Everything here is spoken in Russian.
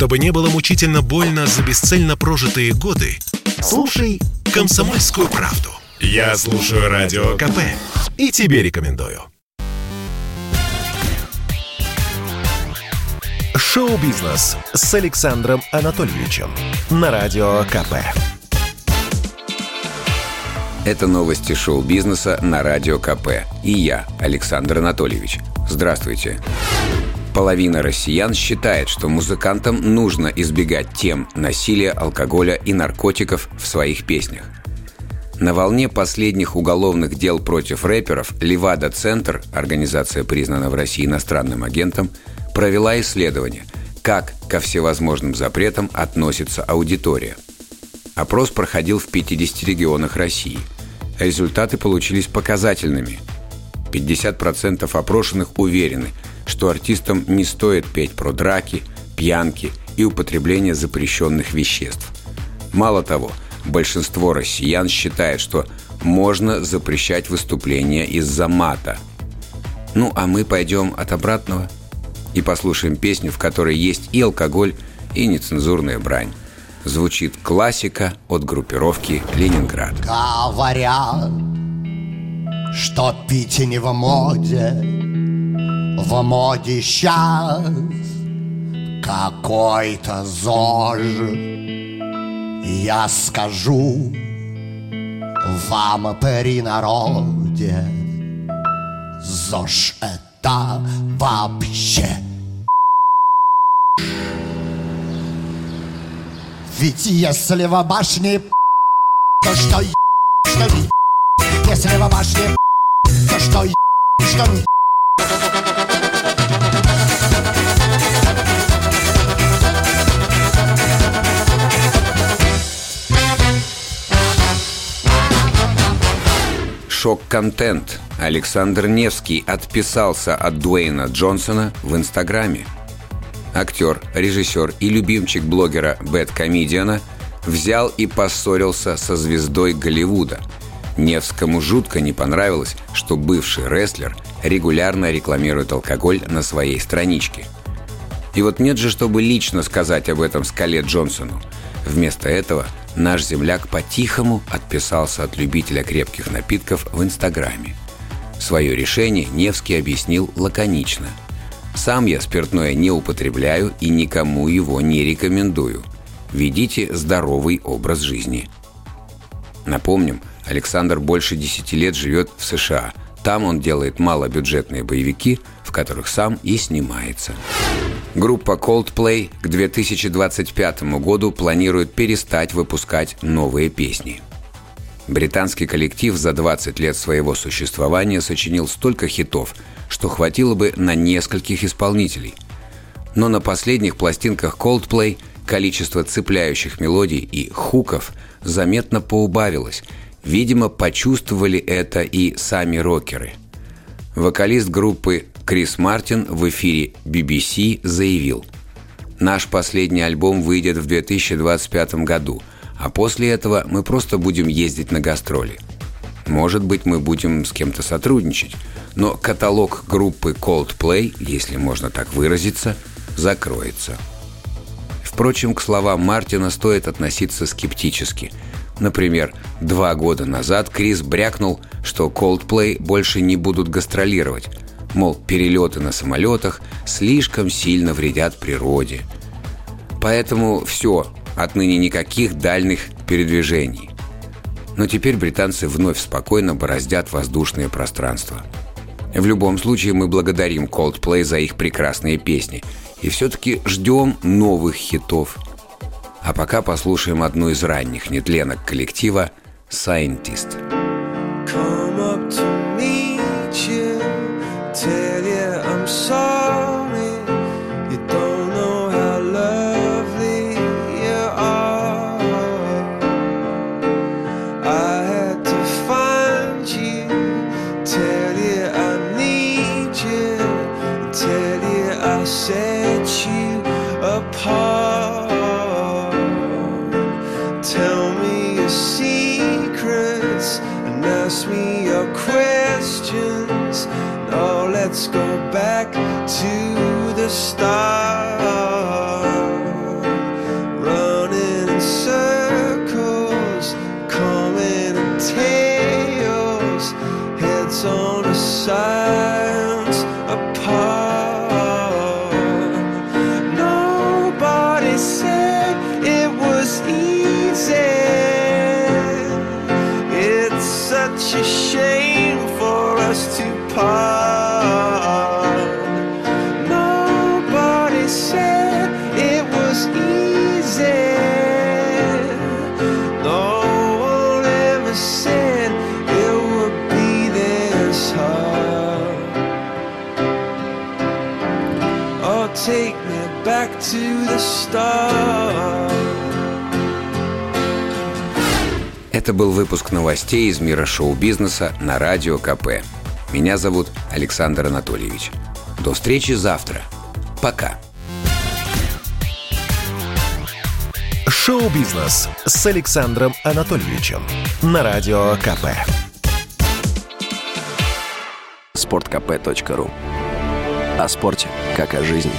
Чтобы не было мучительно больно за бесцельно прожитые годы, слушай «Комсомольскую правду». Я слушаю Радио КП и тебе рекомендую. Шоу-бизнес с Александром Анатольевичем на Радио КП. Это новости шоу-бизнеса на Радио КП. И я, Александр Анатольевич. Здравствуйте. Половина россиян считает, что музыкантам нужно избегать тем насилия, алкоголя и наркотиков в своих песнях. На волне последних уголовных дел против рэперов Левада-центр, организация, признана в России иностранным агентом, провела исследование, как ко всевозможным запретам относится аудитория. Опрос проходил в 50 регионах России. Результаты получились показательными. 50% опрошенных уверены – что артистам не стоит петь про драки, пьянки и употребление запрещенных веществ. Мало того, большинство россиян считает, что можно запрещать выступления из-за мата. Ну, а мы пойдем от обратного и послушаем песню, в которой есть и алкоголь, и нецензурная брань. Звучит классика от группировки «Ленинград». Говорят, что пить не в моде, в моде сейчас какой-то ЗОЖ. Я скажу вам при народе ЗОЖ это вообще Ведь если в башне то что что Если в башне то что что шок-контент. Александр Невский отписался от Дуэйна Джонсона в Инстаграме. Актер, режиссер и любимчик блогера Бэт Комедиана взял и поссорился со звездой Голливуда. Невскому жутко не понравилось, что бывший рестлер регулярно рекламирует алкоголь на своей страничке. И вот нет же, чтобы лично сказать об этом Скале Джонсону. Вместо этого – наш земляк по-тихому отписался от любителя крепких напитков в Инстаграме. Свое решение Невский объяснил лаконично. «Сам я спиртное не употребляю и никому его не рекомендую. Ведите здоровый образ жизни». Напомним, Александр больше 10 лет живет в США. Там он делает малобюджетные боевики, в которых сам и снимается. Группа Coldplay к 2025 году планирует перестать выпускать новые песни. Британский коллектив за 20 лет своего существования сочинил столько хитов, что хватило бы на нескольких исполнителей. Но на последних пластинках Coldplay количество цепляющих мелодий и хуков заметно поубавилось. Видимо, почувствовали это и сами рокеры. Вокалист группы Крис Мартин в эфире BBC заявил «Наш последний альбом выйдет в 2025 году, а после этого мы просто будем ездить на гастроли. Может быть, мы будем с кем-то сотрудничать, но каталог группы Coldplay, если можно так выразиться, закроется». Впрочем, к словам Мартина стоит относиться скептически. Например, два года назад Крис брякнул, что Coldplay больше не будут гастролировать – Мол, перелеты на самолетах слишком сильно вредят природе. Поэтому все, отныне никаких дальних передвижений. Но теперь британцы вновь спокойно бороздят воздушное пространство. В любом случае мы благодарим Coldplay за их прекрасные песни и все-таки ждем новых хитов. А пока послушаем одну из ранних нетленок коллектива «Scientist». Come up to let's go back to the start. To the stars. Это был выпуск новостей из мира шоу-бизнеса на Радио КП. Меня зовут Александр Анатольевич. До встречи завтра. Пока. Шоу-бизнес с Александром Анатольевичем на Радио КП. Спорткп.ру О спорте, как о жизни.